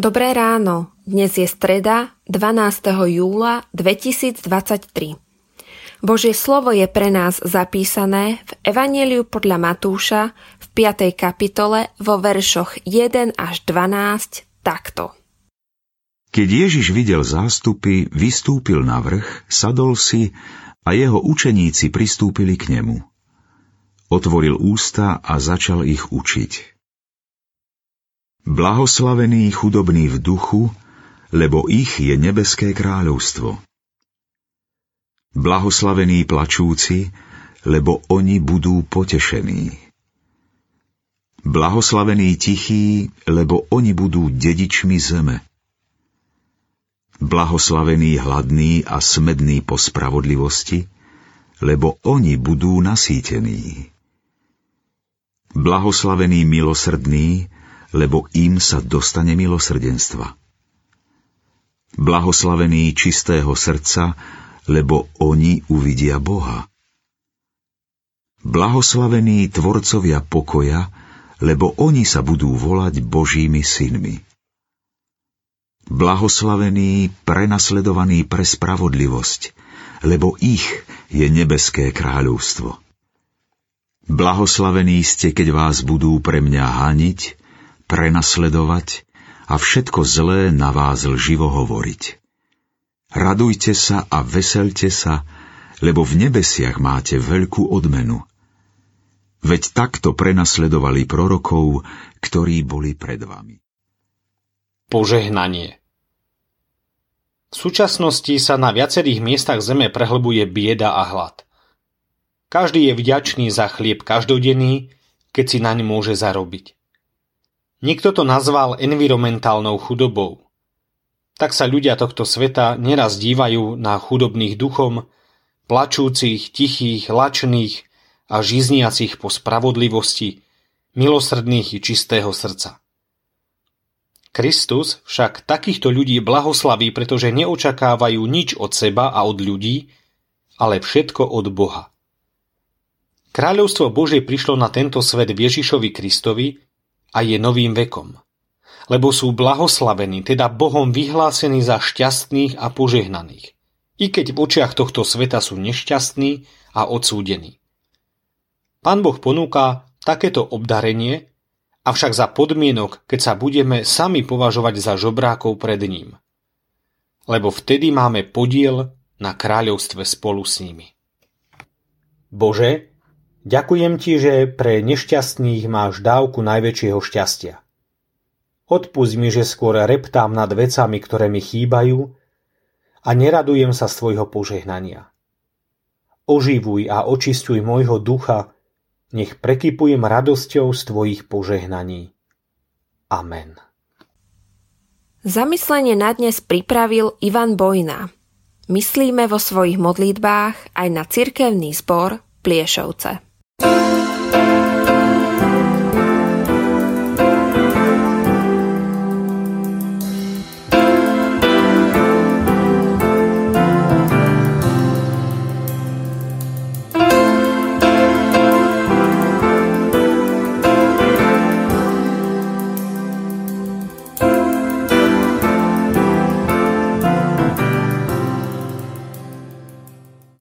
Dobré ráno, dnes je streda 12. júla 2023. Božie slovo je pre nás zapísané v Evangeliu podľa Matúša v 5. kapitole vo veršoch 1 až 12 takto. Keď Ježiš videl zástupy, vystúpil na vrch, sadol si a jeho učeníci pristúpili k nemu. Otvoril ústa a začal ich učiť. Blahoslavení chudobní v duchu, lebo ich je nebeské kráľovstvo. Blahoslavení plačúci, lebo oni budú potešení. Blahoslavení tichí, lebo oni budú dedičmi zeme. Blahoslavení hladní a smední po spravodlivosti, lebo oni budú nasýtení. Blahoslavení milosrdní, lebo im sa dostane milosrdenstva. Blahoslavení čistého srdca, lebo oni uvidia Boha. Blahoslavení tvorcovia pokoja, lebo oni sa budú volať Božími synmi. Blahoslavení prenasledovaní pre spravodlivosť, lebo ich je nebeské kráľovstvo. Blahoslavení ste, keď vás budú pre mňa haniť, prenasledovať a všetko zlé na vás lživo hovoriť. Radujte sa a veselte sa, lebo v nebesiach máte veľkú odmenu. Veď takto prenasledovali prorokov, ktorí boli pred vami. Požehnanie V súčasnosti sa na viacerých miestach zeme prehlbuje bieda a hlad. Každý je vďačný za chlieb každodenný, keď si naň môže zarobiť. Niekto to nazval environmentálnou chudobou. Tak sa ľudia tohto sveta neraz dívajú na chudobných duchom, plačúcich, tichých, lačných a žizniacich po spravodlivosti, milosrdných i čistého srdca. Kristus však takýchto ľudí blahoslaví, pretože neočakávajú nič od seba a od ľudí, ale všetko od Boha. Kráľovstvo Bože prišlo na tento svet Ježišovi Kristovi, a je novým vekom. Lebo sú blahoslavení, teda Bohom vyhlásení za šťastných a požehnaných. I keď v očiach tohto sveta sú nešťastní a odsúdení. Pán Boh ponúka takéto obdarenie, avšak za podmienok, keď sa budeme sami považovať za žobrákov pred ním. Lebo vtedy máme podiel na kráľovstve spolu s nimi. Bože, Ďakujem ti, že pre nešťastných máš dávku najväčšieho šťastia. Odpust mi, že skôr reptám nad vecami, ktoré mi chýbajú a neradujem sa z tvojho požehnania. Oživuj a očistuj môjho ducha, nech prekypujem radosťou z tvojich požehnaní. Amen. Zamyslenie na dnes pripravil Ivan Bojna. Myslíme vo svojich modlitbách aj na cirkevný zbor Pliešovce. you.